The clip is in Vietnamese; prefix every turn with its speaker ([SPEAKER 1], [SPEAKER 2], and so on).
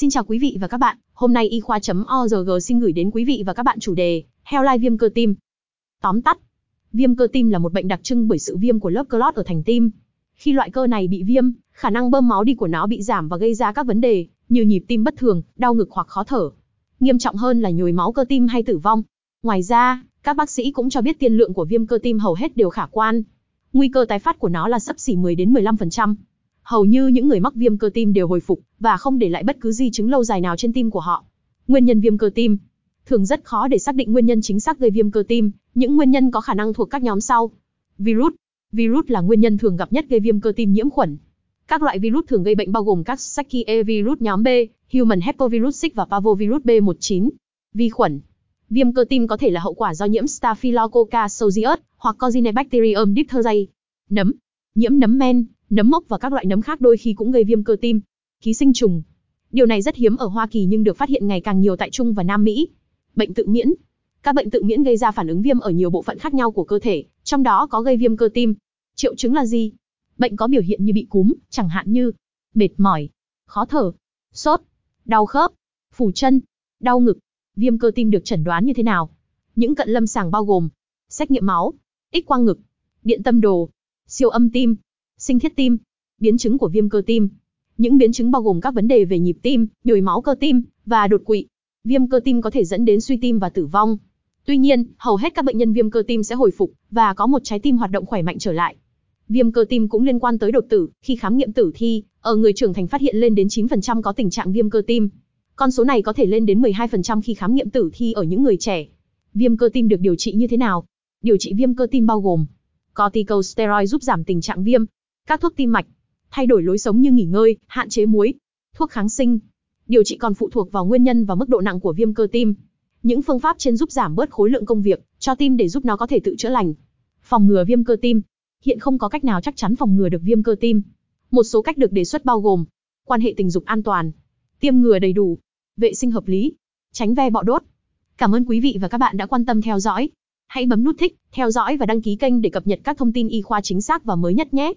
[SPEAKER 1] Xin chào quý vị và các bạn, hôm nay y khoa.org xin gửi đến quý vị và các bạn chủ đề Heo lai viêm cơ tim. Tóm tắt, viêm cơ tim là một bệnh đặc trưng bởi sự viêm của lớp clot ở thành tim. Khi loại cơ này bị viêm, khả năng bơm máu đi của nó bị giảm và gây ra các vấn đề như nhịp tim bất thường, đau ngực hoặc khó thở. Nghiêm trọng hơn là nhồi máu cơ tim hay tử vong. Ngoài ra, các bác sĩ cũng cho biết tiên lượng của viêm cơ tim hầu hết đều khả quan. Nguy cơ tái phát của nó là sấp xỉ 10 đến 15%. Hầu như những người mắc viêm cơ tim đều hồi phục và không để lại bất cứ di chứng lâu dài nào trên tim của họ. Nguyên nhân viêm cơ tim Thường rất khó để xác định nguyên nhân chính xác gây viêm cơ tim, những nguyên nhân có khả năng thuộc các nhóm sau. Virus Virus là nguyên nhân thường gặp nhất gây viêm cơ tim nhiễm khuẩn. Các loại virus thường gây bệnh bao gồm các Sakie virus nhóm B, Human Herpesvirus 6 và Parvovirus B19. Vi khuẩn Viêm cơ tim có thể là hậu quả do nhiễm Staphylococcus aureus hoặc Corynebacterium diphtheriae. Nấm Nhiễm nấm men, nấm mốc và các loại nấm khác đôi khi cũng gây viêm cơ tim. Ký sinh trùng. Điều này rất hiếm ở Hoa Kỳ nhưng được phát hiện ngày càng nhiều tại Trung và Nam Mỹ. Bệnh tự miễn. Các bệnh tự miễn gây ra phản ứng viêm ở nhiều bộ phận khác nhau của cơ thể, trong đó có gây viêm cơ tim. Triệu chứng là gì? Bệnh có biểu hiện như bị cúm, chẳng hạn như mệt mỏi, khó thở, sốt, đau khớp, phủ chân, đau ngực. Viêm cơ tim được chẩn đoán như thế nào? Những cận lâm sàng bao gồm xét nghiệm máu, X quang ngực, điện tâm đồ, siêu âm tim, sinh thiết tim, biến chứng của viêm cơ tim. Những biến chứng bao gồm các vấn đề về nhịp tim, nhồi máu cơ tim và đột quỵ. Viêm cơ tim có thể dẫn đến suy tim và tử vong. Tuy nhiên, hầu hết các bệnh nhân viêm cơ tim sẽ hồi phục và có một trái tim hoạt động khỏe mạnh trở lại. Viêm cơ tim cũng liên quan tới đột tử, khi khám nghiệm tử thi, ở người trưởng thành phát hiện lên đến 9% có tình trạng viêm cơ tim. Con số này có thể lên đến 12% khi khám nghiệm tử thi ở những người trẻ. Viêm cơ tim được điều trị như thế nào? Điều trị viêm cơ tim bao gồm corticosteroid giúp giảm tình trạng viêm, các thuốc tim mạch, thay đổi lối sống như nghỉ ngơi, hạn chế muối, thuốc kháng sinh. Điều trị còn phụ thuộc vào nguyên nhân và mức độ nặng của viêm cơ tim. Những phương pháp trên giúp giảm bớt khối lượng công việc cho tim để giúp nó có thể tự chữa lành. Phòng ngừa viêm cơ tim. Hiện không có cách nào chắc chắn phòng ngừa được viêm cơ tim. Một số cách được đề xuất bao gồm quan hệ tình dục an toàn, tiêm ngừa đầy đủ, vệ sinh hợp lý, tránh ve bọ đốt. Cảm ơn quý vị và các bạn đã quan tâm theo dõi. Hãy bấm nút thích, theo dõi và đăng ký kênh để cập nhật các thông tin y khoa chính xác và mới nhất nhé.